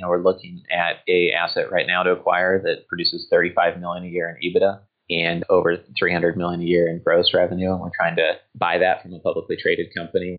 You know, we're looking at a asset right now to acquire that produces 35 million a year in EBITDA and over 300 million a year in gross revenue, and we're trying to buy that from a publicly traded company.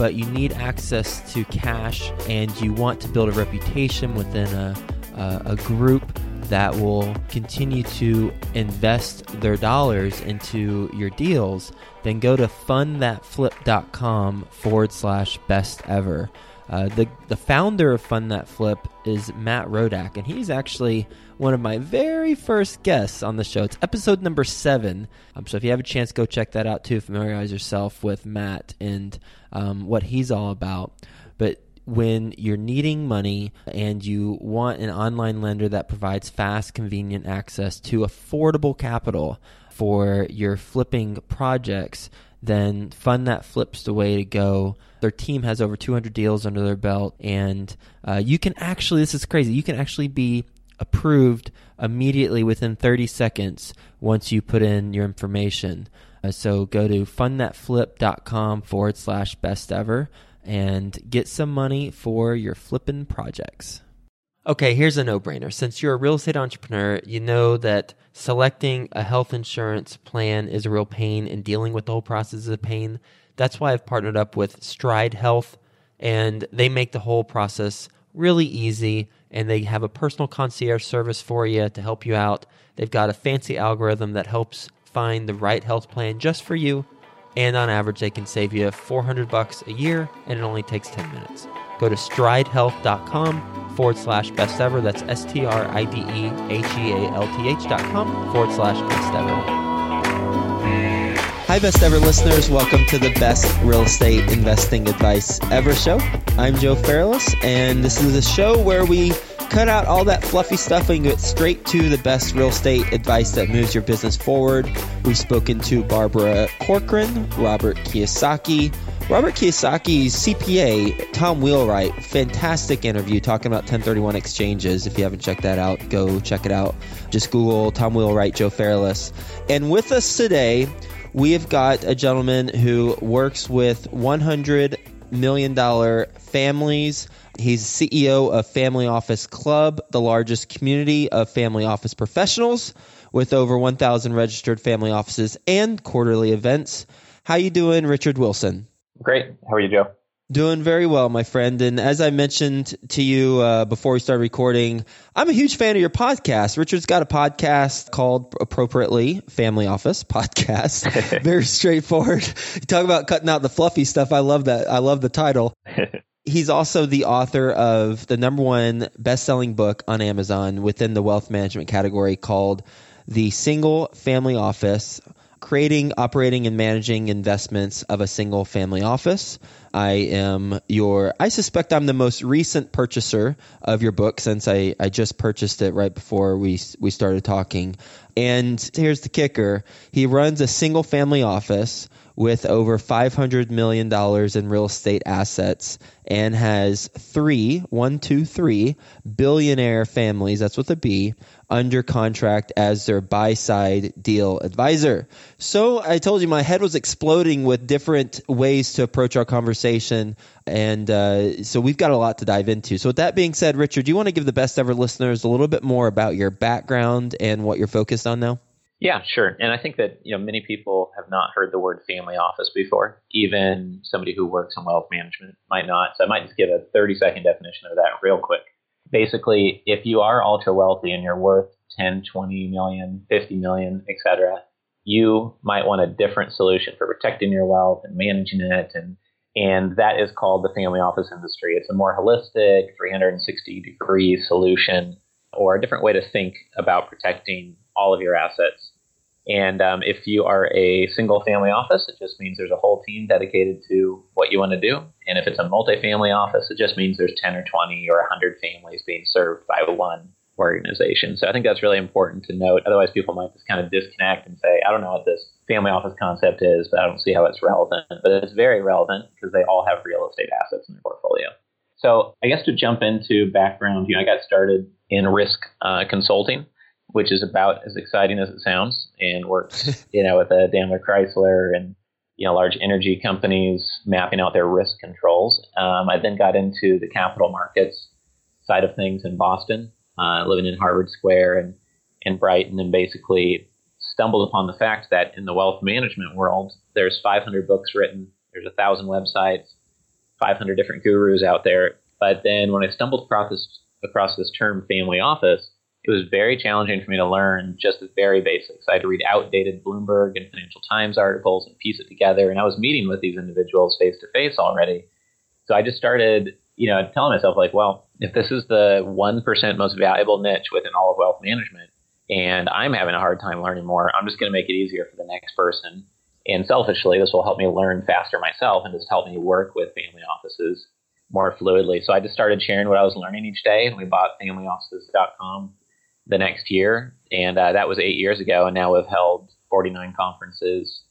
but you need access to cash and you want to build a reputation within a, a, a group that will continue to invest their dollars into your deals, then go to fundthatflip.com forward slash best ever. Uh, the the founder of Fund That Flip is Matt Rodak, and he's actually one of my very first guests on the show. It's episode number seven. Um, so if you have a chance, go check that out too. Familiarize yourself with Matt and um, what he's all about. But when you're needing money and you want an online lender that provides fast, convenient access to affordable capital for your flipping projects, then Fund That Flip's the way to go. Their team has over 200 deals under their belt, and uh, you can actually, this is crazy, you can actually be approved immediately within 30 seconds once you put in your information. Uh, so go to fundthatflip.com forward slash best ever and get some money for your flipping projects. Okay, here's a no brainer. Since you're a real estate entrepreneur, you know that selecting a health insurance plan is a real pain and dealing with the whole process is a pain. That's why I've partnered up with Stride Health, and they make the whole process really easy. And they have a personal concierge service for you to help you out. They've got a fancy algorithm that helps find the right health plan just for you. And on average, they can save you 400 bucks a year, and it only takes 10 minutes. Go to stridehealth.com forward slash best ever. That's S T R I D E H E A L T H dot com forward slash best ever. Hi, best ever listeners. Welcome to the best real estate investing advice ever show. I'm Joe Fairless, and this is a show where we cut out all that fluffy stuff and get straight to the best real estate advice that moves your business forward. We've spoken to Barbara Corcoran, Robert Kiyosaki, Robert Kiyosaki's CPA, Tom Wheelwright, fantastic interview talking about 1031 exchanges. If you haven't checked that out, go check it out. Just Google Tom Wheelwright, Joe Fairless. And with us today, we have got a gentleman who works with 100 million dollar families. He's CEO of Family Office Club, the largest community of family office professionals with over 1,000 registered family offices and quarterly events. How you doing, Richard Wilson? Great. How are you, Joe? Doing very well, my friend. And as I mentioned to you uh, before we started recording, I'm a huge fan of your podcast. Richard's got a podcast called appropriately Family Office Podcast. very straightforward. You talk about cutting out the fluffy stuff. I love that. I love the title. He's also the author of the number one best selling book on Amazon within the wealth management category called The Single Family Office creating, operating, and managing investments of a single family office. I am your, I suspect I'm the most recent purchaser of your book since I, I just purchased it right before we, we started talking. And here's the kicker he runs a single family office with over $500 million in real estate assets and has three, one, two, three billionaire families, that's with a B, under contract as their buy side deal advisor. So I told you my head was exploding with different ways to approach our conversation. And uh, so we've got a lot to dive into. So, with that being said, Richard, do you want to give the best ever listeners a little bit more about your background and what you're focused on now? Yeah, sure. And I think that you know many people have not heard the word family office before. Even somebody who works in wealth management might not. So I might just give a 30 second definition of that real quick basically, if you are ultra wealthy and you're worth 10, 20 million, 50 million, etc., you might want a different solution for protecting your wealth and managing it. And, and that is called the family office industry. It's a more holistic, 360 degree solution or a different way to think about protecting all of your assets And um, if you are a single family office, it just means there's a whole team dedicated to what you want to do. And if it's a multifamily office, it just means there's 10 or 20 or 100 families being served by one organization. So I think that's really important to note. Otherwise, people might just kind of disconnect and say, I don't know what this family office concept is, but I don't see how it's relevant. But it's very relevant because they all have real estate assets in their portfolio. So I guess to jump into background, you know, I got started in risk uh, consulting which is about as exciting as it sounds, and works, you know, with a Daimler Chrysler and you know large energy companies mapping out their risk controls. Um, I then got into the capital markets side of things in Boston, uh, living in Harvard Square and in Brighton, and basically stumbled upon the fact that in the wealth management world, there's 500 books written, there's a thousand websites, 500 different gurus out there. But then when I stumbled across this across this term family office, it was very challenging for me to learn just the very basics. I had to read outdated Bloomberg and Financial Times articles and piece it together. And I was meeting with these individuals face to face already. So I just started, you know, telling myself, like, well, if this is the 1% most valuable niche within all of wealth management, and I'm having a hard time learning more, I'm just going to make it easier for the next person. And selfishly, this will help me learn faster myself and just help me work with family offices more fluidly. So I just started sharing what I was learning each day, and we bought familyoffices.com the next year, and uh, that was eight years ago. And now we've held 49 conferences,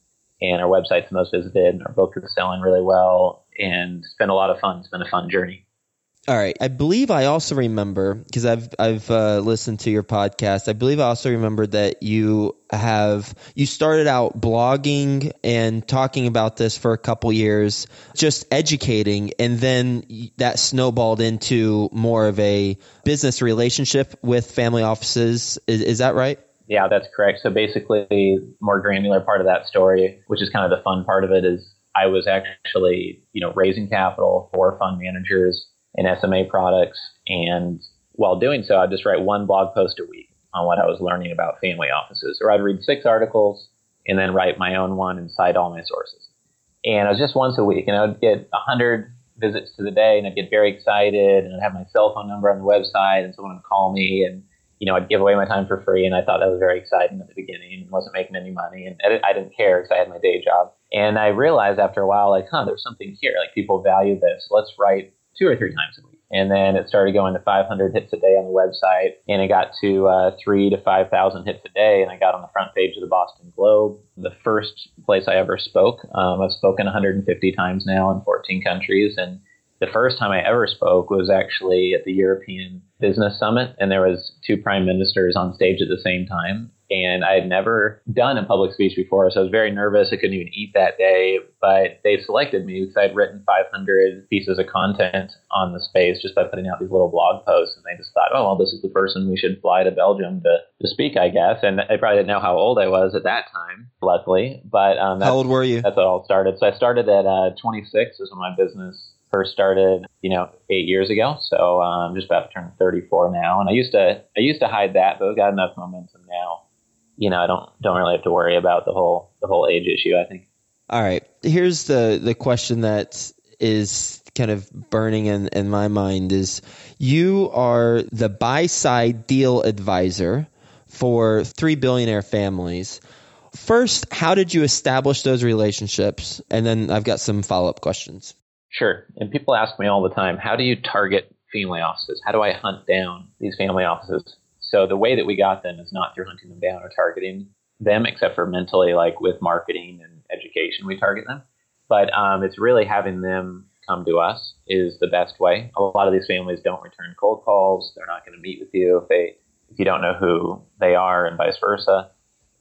and our website's the most visited, and our book is selling really well, and it's been a lot of fun. It's been a fun journey. All right. I believe I also remember because I've I've uh, listened to your podcast. I believe I also remember that you have you started out blogging and talking about this for a couple years, just educating, and then that snowballed into more of a business relationship with family offices. Is, is that right? Yeah, that's correct. So basically, more granular part of that story, which is kind of the fun part of it, is I was actually you know raising capital for fund managers in SMA products. And while doing so, I'd just write one blog post a week on what I was learning about family offices, or I'd read six articles and then write my own one and cite all my sources. And it was just once a week, and I would get 100 visits to the day, and I'd get very excited, and I'd have my cell phone number on the website, and someone would call me, and you know, I'd give away my time for free, and I thought that was very exciting at the beginning, and wasn't making any money, and I didn't care because I had my day job. And I realized after a while, like, huh, there's something here. Like people value this. Let's write two or three times a week. And then it started going to 500 hits a day on the website, and it got to uh, three to 5,000 hits a day. And I got on the front page of the Boston Globe, the first place I ever spoke. Um, I've spoken 150 times now in 14 countries, and the first time I ever spoke was actually at the European Business Summit, and there was two prime ministers on stage at the same time and I had never done a public speech before, so I was very nervous. I couldn't even eat that day, but they selected me because I'd written 500 pieces of content on the space just by putting out these little blog posts, and they just thought, oh well, this is the person we should fly to Belgium to, to speak, I guess. And I probably didn't know how old I was at that time, luckily. But um, how old were you? That's what all started. So I started at uh, 26 is when my business first started, you know, eight years ago. So I'm um, just about to turn 34 now, and I used to I used to hide that, but I've got enough momentum now you know, I don't don't really have to worry about the whole the whole age issue. I think. All right, here's the the question that is kind of burning in, in my mind is you are the buy side deal advisor for three billionaire families. First, how did you establish those relationships? And then I've got some follow up questions. Sure. And people ask me all the time, how do you target family offices? How do I hunt down these family offices? So the way that we got them is not through hunting them down or targeting them, except for mentally, like with marketing and education, we target them. But um, it's really having them come to us is the best way. A lot of these families don't return cold calls. They're not going to meet with you if they if you don't know who they are, and vice versa.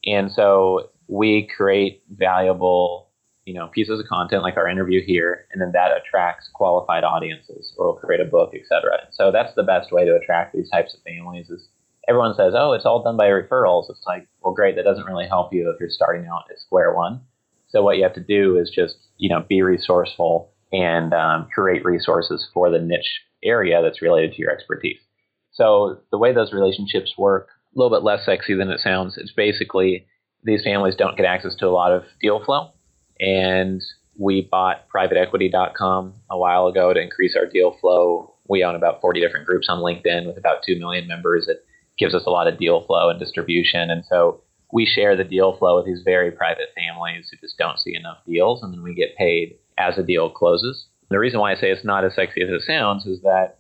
And so we create valuable, you know, pieces of content like our interview here, and then that attracts qualified audiences, or we'll create a book, etc. So that's the best way to attract these types of families is everyone says, oh, it's all done by referrals. It's like, well, great. That doesn't really help you if you're starting out at square one. So what you have to do is just, you know, be resourceful and um, create resources for the niche area that's related to your expertise. So the way those relationships work, a little bit less sexy than it sounds. It's basically these families don't get access to a lot of deal flow. And we bought privateequity.com a while ago to increase our deal flow. We own about 40 different groups on LinkedIn with about 2 million members. It gives us a lot of deal flow and distribution. And so we share the deal flow with these very private families who just don't see enough deals, and then we get paid as a deal closes. The reason why I say it's not as sexy as it sounds is that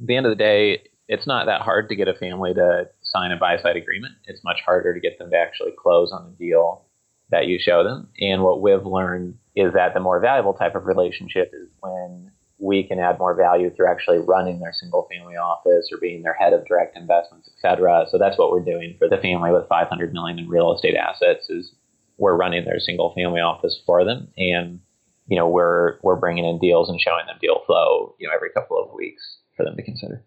at the end of the day, it's not that hard to get a family to sign a buy side agreement. It's much harder to get them to actually close on the deal that you show them. And what we've learned is that the more valuable type of relationship is when we can add more value through actually running their single family office or being their head of direct investments, et cetera. So that's what we're doing for the family with 500 million in real estate assets is we're running their single family office for them. And, you know, we're, we're bringing in deals and showing them deal flow, you know, every couple of weeks for them to consider.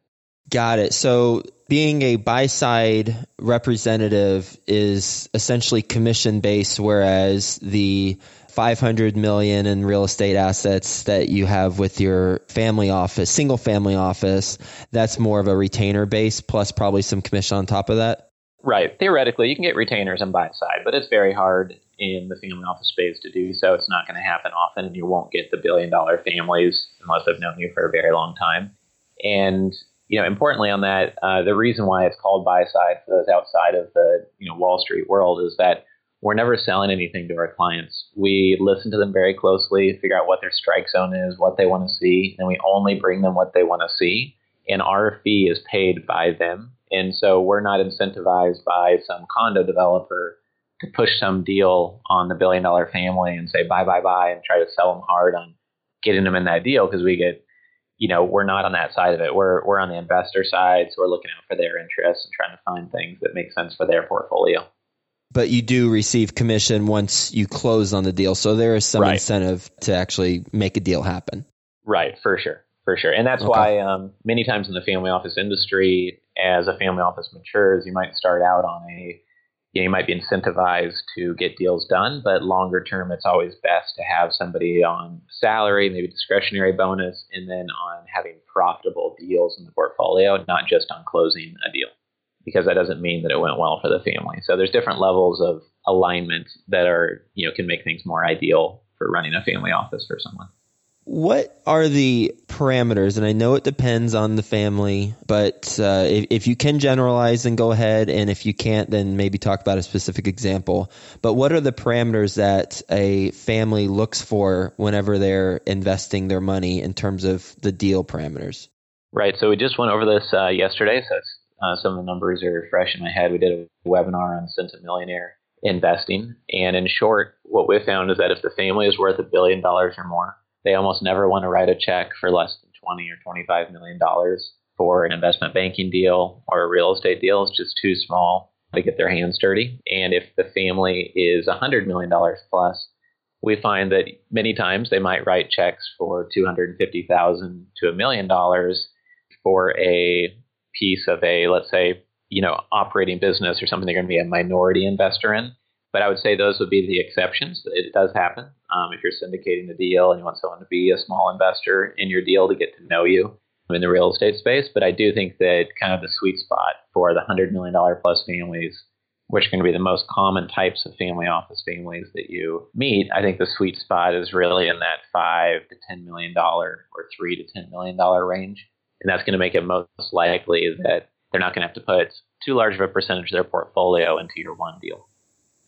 Got it. So being a buy side representative is essentially commission based, whereas the 500 million in real estate assets that you have with your family office, single family office, that's more of a retainer base plus probably some commission on top of that. Right. Theoretically, you can get retainers on buy side, but it's very hard in the family office space to do so. It's not going to happen often, and you won't get the billion dollar families unless they've known you for a very long time. And you know, importantly on that, uh, the reason why it's called buy side for those outside of the you know Wall Street world is that we're never selling anything to our clients. We listen to them very closely, figure out what their strike zone is, what they want to see, and we only bring them what they want to see. And our fee is paid by them. And so we're not incentivized by some condo developer to push some deal on the billion dollar family and say buy, buy, buy, and try to sell them hard on getting them in that deal because we get you know, we're not on that side of it. We're we're on the investor side, so we're looking out for their interests and trying to find things that make sense for their portfolio. But you do receive commission once you close on the deal, so there is some right. incentive to actually make a deal happen. Right, for sure, for sure, and that's okay. why um, many times in the family office industry, as a family office matures, you might start out on a you, know, you might be incentivized to get deals done, but longer term, it's always best to have somebody on salary, maybe discretionary bonus, and then on having profitable deals in the portfolio, not just on closing a deal, because that doesn't mean that it went well for the family. So there's different levels of alignment that are, you know, can make things more ideal for running a family office for someone. What are the parameters? And I know it depends on the family, but uh, if, if, you can generalize, then go ahead. And if you can't, then maybe talk about a specific example. But what are the parameters that a family looks for whenever they're investing their money in terms of the deal parameters? Right. So we just went over this uh, yesterday. So uh, some of the numbers are fresh in my head. We did a webinar on Centimillionaire investing. And in short, what we found is that if the family is worth a billion dollars or more, they almost never want to write a check for less than 20 or 25 million dollars for an investment banking deal or a real estate deal. It's just too small to get their hands dirty. And if the family is $100 million plus, we find that many times they might write checks for 250,000 to a million dollars for a piece of a let's say, you know, operating business or something they're going to be a minority investor in. But I would say those would be the exceptions. It does happen. Um, if you're syndicating a deal and you want someone to be a small investor in your deal to get to know you in the real estate space. But I do think that kind of the sweet spot for the $100 million plus families, which are going to be the most common types of family office families that you meet, I think the sweet spot is really in that five to $10 million or three to $10 million range. And that's going to make it most likely that they're not going to have to put too large of a percentage of their portfolio into your one deal.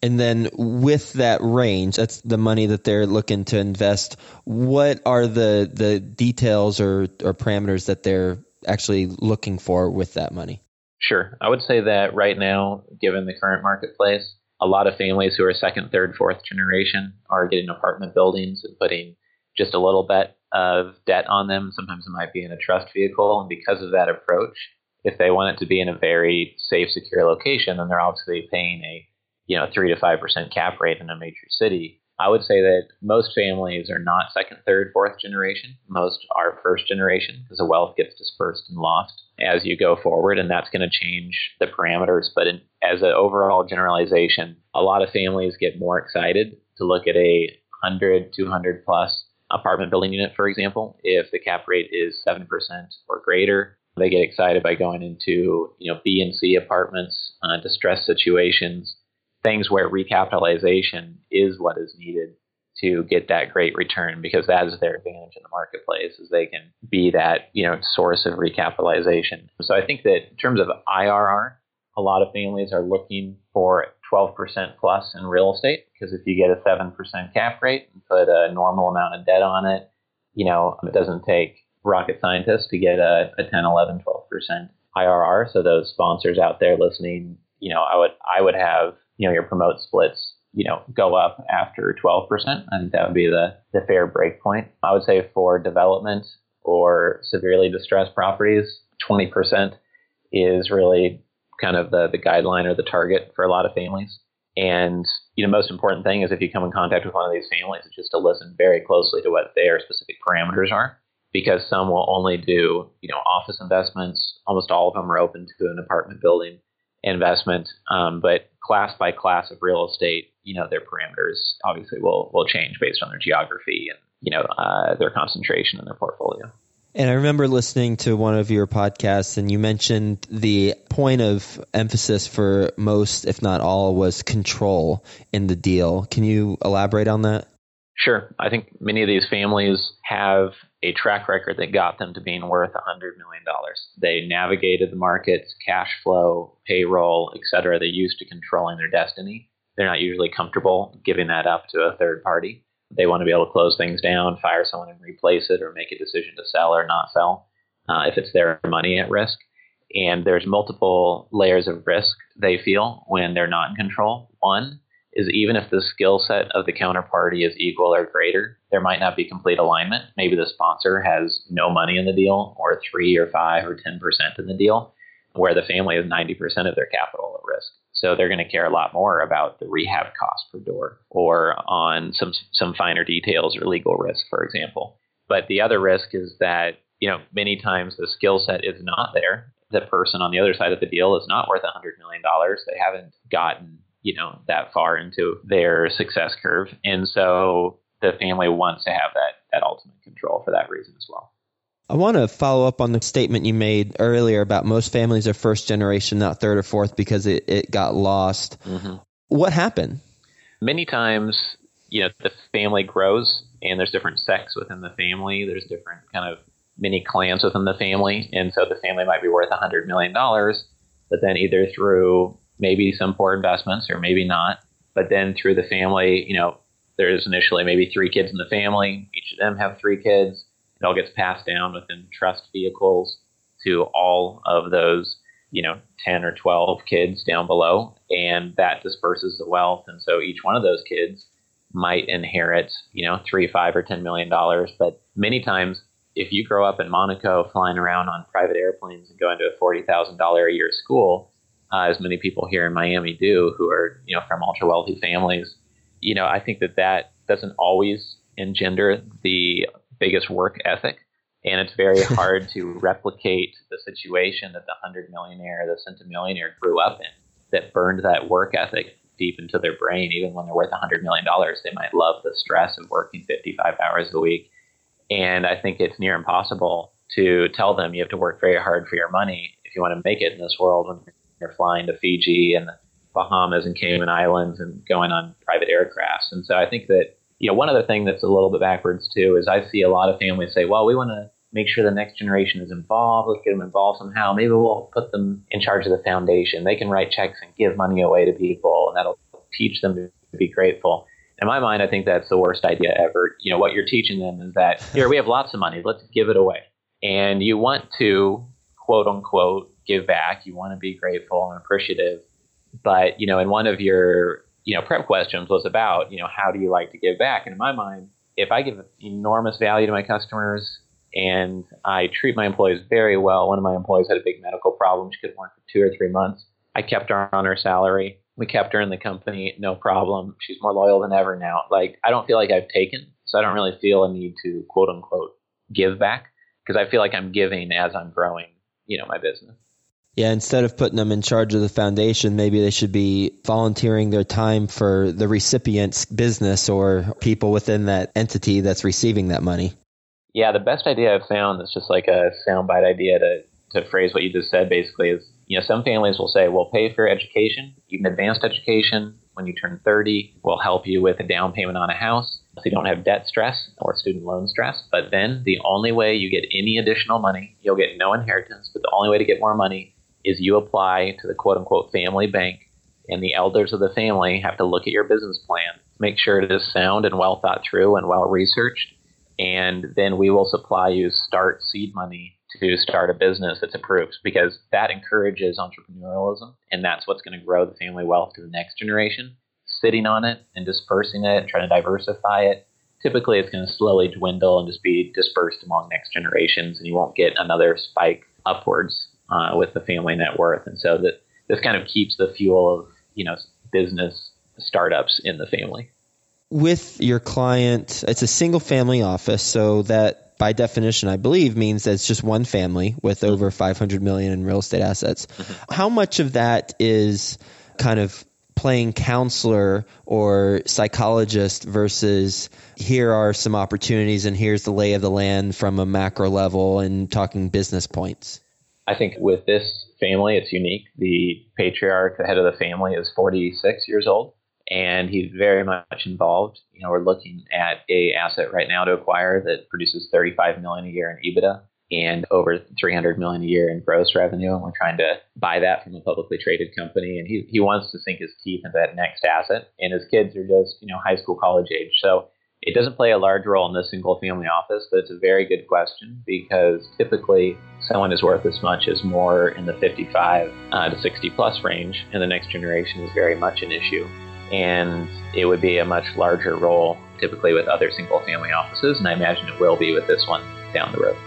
And then with that range, that's the money that they're looking to invest. What are the the details or, or parameters that they're actually looking for with that money? Sure. I would say that right now, given the current marketplace, a lot of families who are second, third, fourth generation are getting apartment buildings and putting just a little bit of debt on them. Sometimes it might be in a trust vehicle. And because of that approach, if they want it to be in a very safe, secure location, then they're obviously paying a you know, three to five percent cap rate in a major city. I would say that most families are not second, third, fourth generation. Most are first generation because the wealth gets dispersed and lost as you go forward, and that's going to change the parameters. But in, as an overall generalization, a lot of families get more excited to look at a 100, 200 plus apartment building unit, for example, if the cap rate is 7% or greater. They get excited by going into you know B and C apartments, uh, distress situations, things where recapitalization is what is needed to get that great return because that is their advantage in the marketplace is they can be that you know source of recapitalization so i think that in terms of irr a lot of families are looking for 12% plus in real estate because if you get a 7% cap rate and put a normal amount of debt on it, you know, it doesn't take rocket scientists to get a, a 10, 11, 12% IRR. So those sponsors out there listening, you know, I would I would have, you know, your promote splits, you know, go up after 12%. I think that would be the, the fair break point. I would say for development or severely distressed properties, 20% is really kind of the, the guideline or the target for a lot of families. And you know, most important thing is if you come in contact with one of these families, is just to listen very closely to what their specific parameters are, because some will only do you know office investments. Almost all of them are open to an apartment building investment, um, but class by class of real estate, you know, their parameters obviously will will change based on their geography and you know uh, their concentration in their portfolio. And I remember listening to one of your podcasts, and you mentioned the point of emphasis for most, if not all, was control in the deal. Can you elaborate on that? Sure. I think many of these families have a track record that got them to being worth $100 million. They navigated the markets, cash flow, payroll, et cetera. They're used to controlling their destiny. They're not usually comfortable giving that up to a third party. They want to be able to close things down, fire someone and replace it, or make a decision to sell or not sell uh, if it's their money at risk. And there's multiple layers of risk they feel when they're not in control. One is even if the skill set of the counterparty is equal or greater, there might not be complete alignment. Maybe the sponsor has no money in the deal, or three or five or 10% in the deal, where the family has 90% of their capital at risk. So they're going to care a lot more about the rehab cost per door or on some some finer details or legal risk, for example. But the other risk is that you know many times the skill set is not there. The person on the other side of the deal is not worth hundred million dollars. They haven't gotten you know that far into their success curve, and so the family wants to have that that ultimate control for that reason as well. I want to follow up on the statement you made earlier about most families are first generation, not third or fourth, because it, it got lost. Mm-hmm. What happened? Many times, you know, the family grows and there's different sects within the family. There's different kind of mini clans within the family. And so the family might be worth a $100 million, but then either through maybe some poor investments or maybe not, but then through the family, you know, there's initially maybe three kids in the family. Each of them have three kids it all gets passed down within trust vehicles to all of those, you know, 10 or 12 kids down below, and that disperses the wealth. And so each one of those kids might inherit, you know, three, five, or 10 million dollars. But many times, if you grow up in Monaco flying around on private airplanes and going to a $40,000 a year school, uh, as many people here in Miami do who are, you know, from ultra wealthy families, you know, I think that that doesn't always engender the biggest work ethic. And it's very hard to replicate the situation that the hundred millionaire, the centimillionaire grew up in that burned that work ethic deep into their brain. Even when they're worth a hundred million dollars, they might love the stress of working 55 hours a week. And I think it's near impossible to tell them you have to work very hard for your money if you want to make it in this world when you're flying to Fiji and the Bahamas and Cayman Islands and going on private aircrafts. And so I think that you know, one other thing that's a little bit backwards too is I see a lot of families say, well, we want to make sure the next generation is involved. Let's get them involved somehow. Maybe we'll put them in charge of the foundation. They can write checks and give money away to people, and that'll teach them to be grateful. In my mind, I think that's the worst idea ever. You know, what you're teaching them is that here we have lots of money, let's give it away. And you want to quote unquote give back. You want to be grateful and appreciative. But, you know, in one of your you know, prep questions was about, you know, how do you like to give back? And in my mind, if I give enormous value to my customers and I treat my employees very well, one of my employees had a big medical problem. She couldn't work for two or three months. I kept her on her salary. We kept her in the company, no problem. She's more loyal than ever now. Like, I don't feel like I've taken, so I don't really feel a need to quote unquote give back because I feel like I'm giving as I'm growing, you know, my business. Yeah, instead of putting them in charge of the foundation, maybe they should be volunteering their time for the recipient's business or people within that entity that's receiving that money. Yeah, the best idea I've found is just like a soundbite idea to, to phrase what you just said basically is, you know, some families will say, we'll pay for your education, even advanced education. When you turn 30, we'll help you with a down payment on a house so you don't have debt stress or student loan stress. But then the only way you get any additional money, you'll get no inheritance, but the only way to get more money is you apply to the quote unquote family bank And the elders of the family have to look at your business plan, make sure it is sound and well thought through and well researched. And then we will supply you start seed money to start a business that's approved because that encourages entrepreneurialism and that's what's going to grow the family wealth to the next generation. Sitting on it and dispersing it, trying to diversify it, typically it's going to slowly dwindle and just be dispersed among next generations and you won't get another spike upwards uh, with the family net worth. And so that this kind of keeps the fuel of you know business startups in the family. With your client, it's a single family office, so that by definition, I believe, means that it's just one family with mm-hmm. over 500 million in real estate assets. Mm-hmm. How much of that is kind of playing counselor or psychologist versus here are some opportunities and here's the lay of the land from a macro level and talking business points? I think with this family, it's unique. The patriarch, the head of the family, is 46 years old, and he's very much involved. You know, we're looking at a asset right now to acquire that produces 35 million a year in EBITDA and over 300 million a year in gross revenue. And we're trying to buy that from a publicly traded company. And he, he wants to sink his teeth into that next asset. And his kids are just, you know, high school, college age. So it doesn't play a large role in the single family office, but it's a very good question because typically someone is worth as much as more in the 55 uh, to 60 plus range, and the next generation is very much an issue. And it would be a much larger role typically with other single family offices, and I imagine it will be with this one down the road.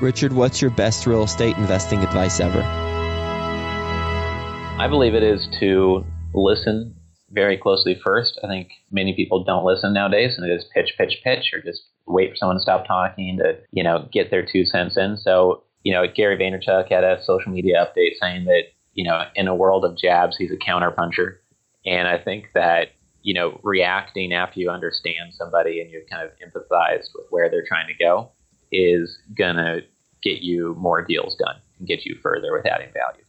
Richard, what's your best real estate investing advice ever? I believe it is to listen very closely first. I think many people don't listen nowadays and they just pitch, pitch, pitch, or just wait for someone to stop talking to, you know, get their two cents in. So, you know, Gary Vaynerchuk had a social media update saying that, you know, in a world of jabs, he's a counterpuncher. And I think that, you know, reacting after you understand somebody and you've kind of empathized with where they're trying to go is going to get you more deals done and get you further with adding value.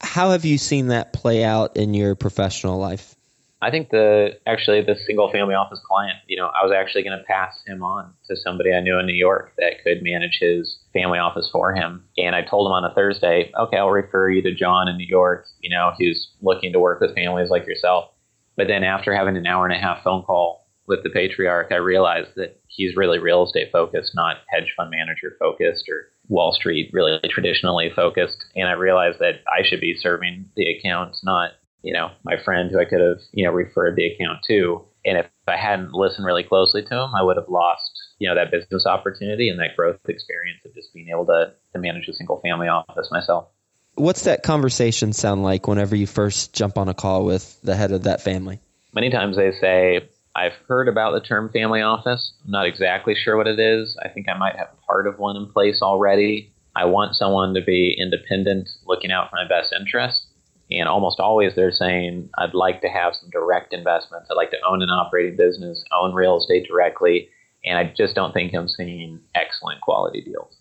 How have you seen that play out in your professional life? I think the actually the single family office client, you know, I was actually going to pass him on to somebody I knew in New York that could manage his family office for him. And I told him on a Thursday, okay, I'll refer you to John in New York. You know, he's looking to work with families like yourself. But then after having an hour and a half phone call with the patriarch, I realized that he's really real estate focused, not hedge fund manager focused or Wall Street really traditionally focused. And I realized that I should be serving the accounts, not you know, my friend who I could have, you know, referred the account to. And if I hadn't listened really closely to him, I would have lost, you know, that business opportunity and that growth experience of just being able to, to manage a single family office myself. What's that conversation sound like whenever you first jump on a call with the head of that family? Many times they say, I've heard about the term family office. I'm not exactly sure what it is. I think I might have part of one in place already. I want someone to be independent, looking out for my best interests. And almost always they're saying, I'd like to have some direct investments. I'd like to own an operating business, own real estate directly. And I just don't think I'm seeing excellent quality deals.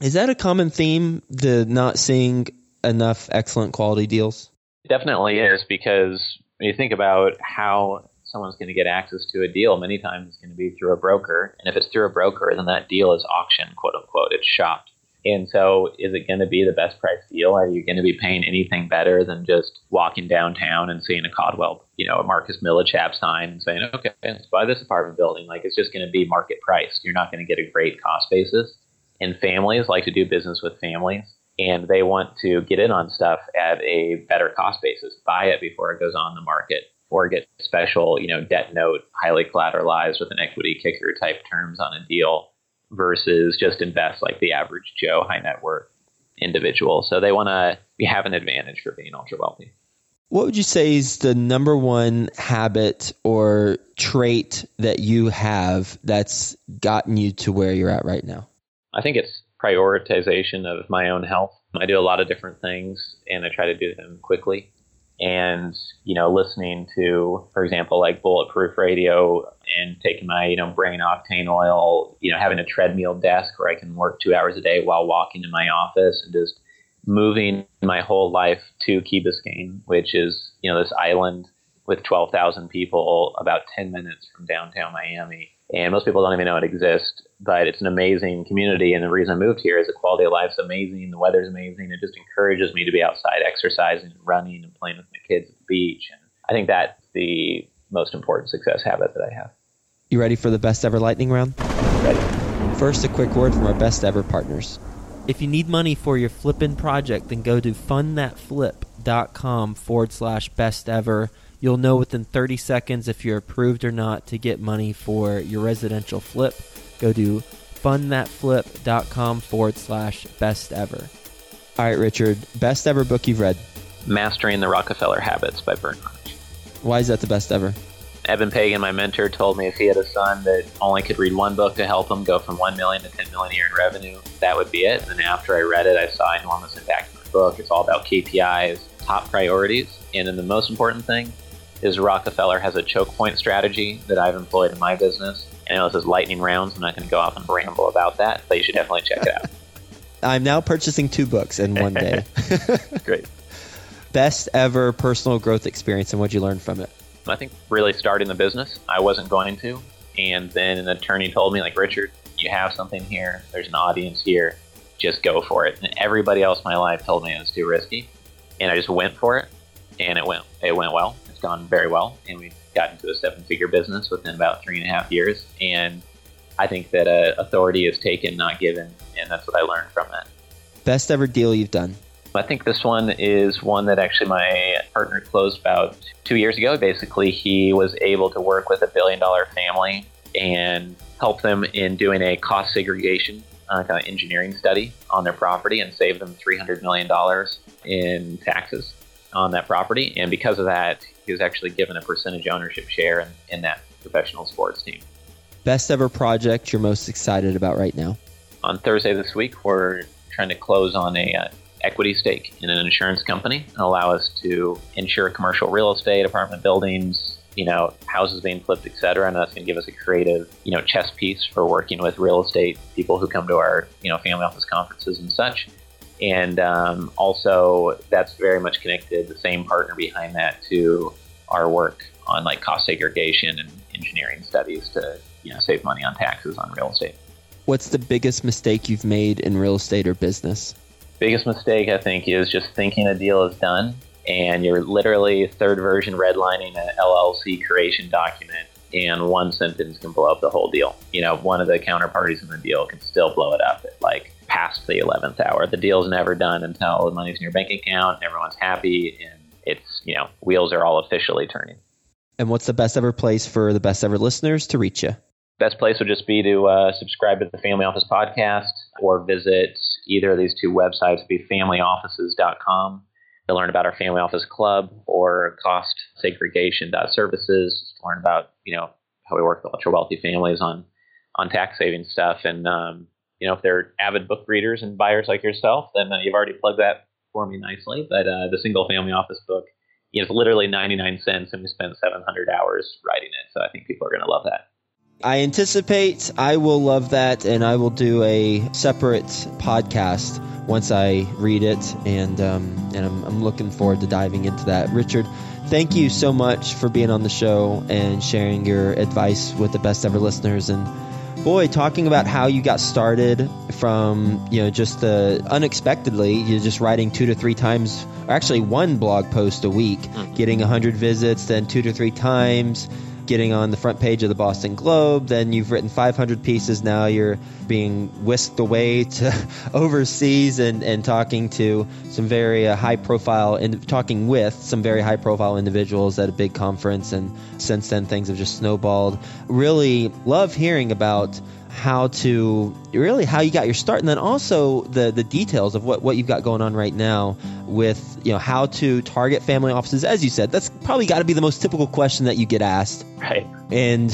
Is that a common theme, the not seeing enough excellent quality deals? It definitely is because when you think about how someone's going to get access to a deal, many times it's going to be through a broker. And if it's through a broker, then that deal is auction, quote unquote. It's shopped. And so, is it going to be the best price deal? Are you going to be paying anything better than just walking downtown and seeing a Coldwell, you know, a Marcus Millichap sign and saying, okay, let's buy this apartment building? Like, it's just going to be market price. You're not going to get a great cost basis. And families like to do business with families, and they want to get in on stuff at a better cost basis, buy it before it goes on the market, or get special, you know, debt note, highly collateralized with an equity kicker type terms on a deal versus just invest like the average Joe high net worth individual. So they want to have an advantage for being ultra wealthy. What would you say is the number one habit or trait that you have that's gotten you to where you're at right now? I think it's prioritization of my own health. I do a lot of different things and I try to do them quickly and you know listening to for example like bulletproof radio and taking my you know brain octane oil you know having a treadmill desk where i can work two hours a day while walking in my office and just moving my whole life to key biscayne which is you know this island with 12000 people about 10 minutes from downtown miami and most people don't even know it exists. But it's an amazing community, and the reason I moved here is the quality of life is amazing, the weather's amazing. It just encourages me to be outside exercising and running and playing with my kids at the beach and I think that's the most important success habit that I have. You ready for the best ever lightning round? Ready. First, a quick word from our best ever partners. If you need money for your flipping project, then go to fundthatflip.com forward slash best ever. You'll know within 30 seconds if you're approved or not to get money for your residential flip. Go to fundthatflip.com forward slash best ever. All right, Richard, best ever book you've read? Mastering the Rockefeller Habits by Bernard. Why is that the best ever? Eben Pagan, my mentor, told me if he had a son that only could read one book to help him go from one million to ten million a year in revenue, that would be it. And after I read it, I saw enormous impact in the book. It's all about KPIs, top priorities, and then the most important thing is Rockefeller has a choke point strategy that I've employed in my business. And I know this is lightning rounds. I'm not going to go off and ramble about that, but you should definitely check it out. I'm now purchasing two books in one day. Great. Best ever personal growth experience and what you learned from it? I think really starting the business, I wasn't going to. And then an attorney told me, like, Richard, you have something here. There's an audience here. Just go for it. And everybody else in my life told me it was too risky. And I just went for it. And it went, it went well. Gone very well. And we've got into a seven figure business within about three and a half years. And I think that uh, authority is taken, not given. And that's what I learned from it. Best ever deal you've done? I think this one is one that actually my partner closed about two years ago. Basically, he was able to work with a billion dollar family and help them in doing a cost segregation uh, kind of engineering study on their property and save them $300 million in taxes on that property. And because of that, he was actually given a percentage ownership share in, in that professional sports team. Best ever project you're most excited about right now? On Thursday this week, we're trying to close on a uh, equity stake in an insurance company and allow us to insure commercial real estate, apartment buildings, you know, houses being flipped, et cetera. And that's going to give us a creative, you know, chess piece for working with real estate people who come to our, you know, family office conferences and such. And um, also, that's very much connected, the same partner behind that, to our work on like cost segregation and engineering studies to, you know, save money on taxes on real estate. What's the biggest mistake you've made in real estate or business? biggest mistake I think is just thinking a deal is done and you're literally third version redlining an LLC creation document and one sentence can blow up the whole deal. You know, one of the counterparties in the deal can still blow it up at like past the 11th hour. The deal's never done until the money's in your bank account and everyone's happy and it's, you know, wheels are all officially turning. And what's the best ever place for the best ever listeners to reach you? Best place would just be to uh, subscribe to the Family Office podcast or visit either of these two websites, be familyoffices.com to learn about our family office club or cost segregation.services to learn about, you know, how we work with ultra wealthy families on, on tax saving stuff. And, um, you know, if they're avid book readers and buyers like yourself, then uh, you've already plugged that for me nicely. But uh, the single family office book it's literally 99 cents and we spent 700 hours writing it. So I think people are going to love that. I anticipate I will love that, and I will do a separate podcast once I read it, and um, and I'm, I'm looking forward to diving into that. Richard, thank you so much for being on the show and sharing your advice with the best ever listeners and boy talking about how you got started from you know just the unexpectedly you're just writing two to three times or actually one blog post a week mm-hmm. getting 100 visits then two to three times getting on the front page of the Boston Globe. Then you've written 500 pieces. Now you're being whisked away to overseas and, and talking to some very uh, high profile and talking with some very high profile individuals at a big conference. And since then, things have just snowballed. Really love hearing about how to really how you got your start and then also the the details of what what you've got going on right now with you know how to target family offices. As you said that's probably got to be the most typical question that you get asked. Right. And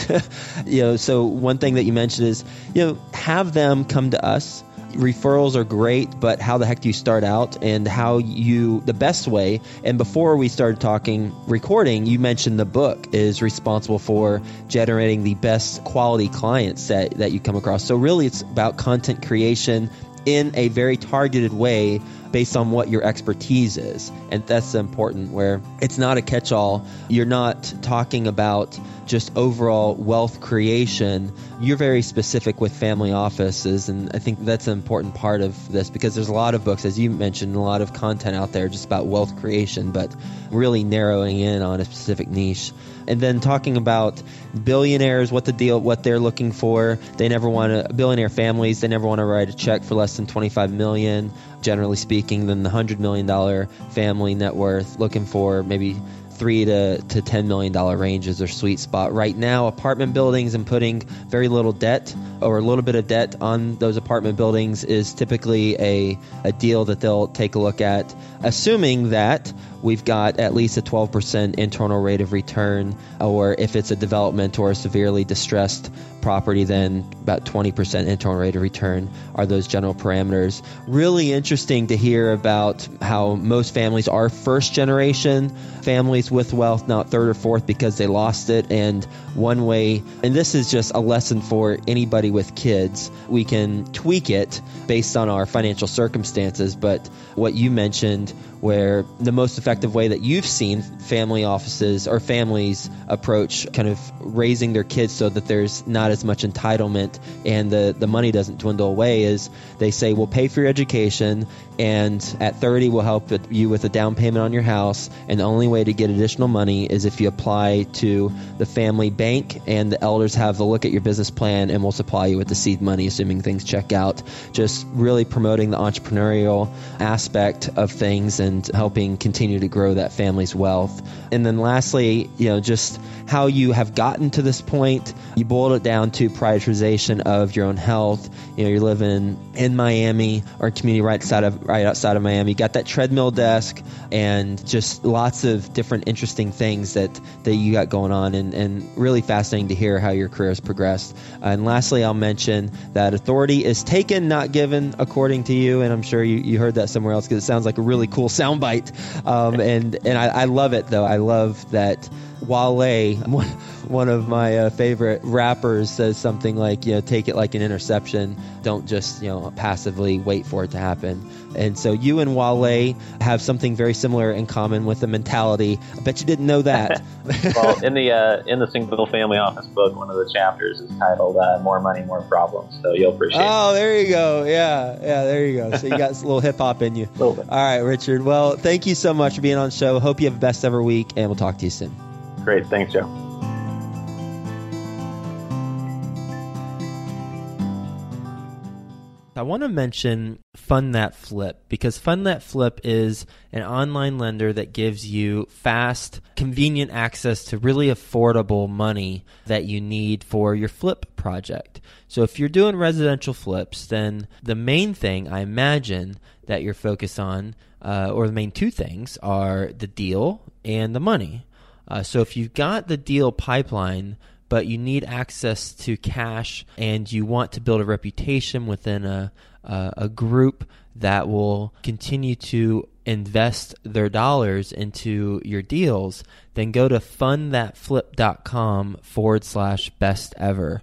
you know so one thing that you mentioned is you know have them come to us referrals are great, but how the heck do you start out and how you, the best way. And before we started talking recording, you mentioned the book is responsible for generating the best quality clients that, that you come across. So, really, it's about content creation in a very targeted way based on what your expertise is. And that's important where it's not a catch all. You're not talking about just overall wealth creation. You're very specific with family offices. And I think that's an important part of this because there's a lot of books, as you mentioned, a lot of content out there just about wealth creation, but really narrowing in on a specific niche and then talking about billionaires, what the deal, what they're looking for. They never want to billionaire families. They never want to write a check for less than 25 million, generally speaking, than the hundred million dollar family net worth. Looking for maybe three to, to ten million dollar range is their sweet spot right now. Apartment buildings and putting very little debt or a little bit of debt on those apartment buildings is typically a, a deal that they'll take a look at, assuming that we've got at least a 12% internal rate of return, or if it's a development or a severely distressed property, then about 20% internal rate of return are those general parameters. Really interesting to hear about how most families are first generation families with wealth, not third or fourth because they lost it. And one way, and this is just a lesson for anybody with kids, we can tweak it based on our financial circumstances. But what you mentioned, where the most effective way that you've seen family offices or families approach kind of raising their kids so that there's not as much entitlement and the, the money doesn't dwindle away is they say we'll pay for your education and at 30 we'll help you with a down payment on your house. And the only way to get additional money is if you apply to the family bank and the elders have a look at your business plan and we'll supply you with the seed money assuming things check out. Just really promoting the entrepreneurial aspect of things and helping continue to grow that family's wealth and then lastly you know just how you have gotten to this point you boiled it down to prioritization of your own health you know you're living in Miami or community right outside of right outside of Miami. You got that treadmill desk and just lots of different interesting things that, that you got going on and, and really fascinating to hear how your career has progressed. And lastly, I'll mention that authority is taken, not given, according to you. And I'm sure you, you heard that somewhere else because it sounds like a really cool soundbite. Um, and and I, I love it, though. I love that Wale, one of my uh, favorite rappers, says something like, you know, take it like an interception. Don't just, you know, passively wait for it to happen. And so you and Wale have something very similar in common with the mentality. I bet you didn't know that. well, in the uh, in the single family office book, one of the chapters is titled uh, "More Money, More Problems." So you'll appreciate. Oh, there you go. Yeah, yeah, there you go. So you got a little hip hop in you. A little bit. All right, Richard. Well, thank you so much for being on the show. Hope you have the best ever week, and we'll talk to you soon. Great. Thanks, Joe. I want to mention Fund That Flip because Fund That Flip is an online lender that gives you fast, convenient access to really affordable money that you need for your flip project. So if you're doing residential flips, then the main thing I imagine that you're focused on, uh, or the main two things, are the deal and the money. Uh, so if you've got the deal pipeline, but you need access to cash and you want to build a reputation within a, a, a group that will continue to invest their dollars into your deals, then go to fundthatflip.com forward slash best ever.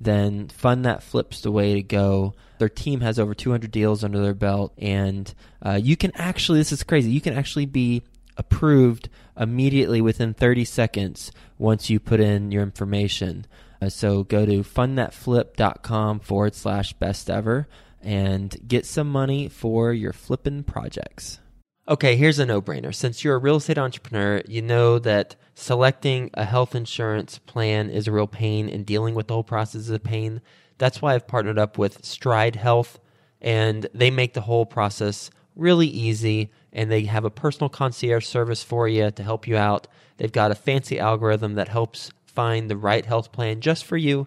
then Fund That Flip's the way to go. Their team has over 200 deals under their belt, and uh, you can actually, this is crazy, you can actually be approved immediately within 30 seconds once you put in your information. Uh, so go to fundthatflip.com forward slash best ever and get some money for your flipping projects. Okay, here's a no brainer. Since you're a real estate entrepreneur, you know that selecting a health insurance plan is a real pain and dealing with the whole process is a pain. That's why I've partnered up with Stride Health, and they make the whole process really easy. And they have a personal concierge service for you to help you out. They've got a fancy algorithm that helps find the right health plan just for you.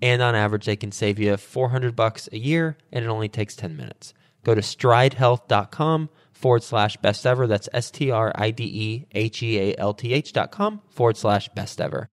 And on average, they can save you 400 bucks a year, and it only takes 10 minutes. Go to stridehealth.com forward slash best ever. That's S T R I D E H E A L T H dot com forward slash best ever.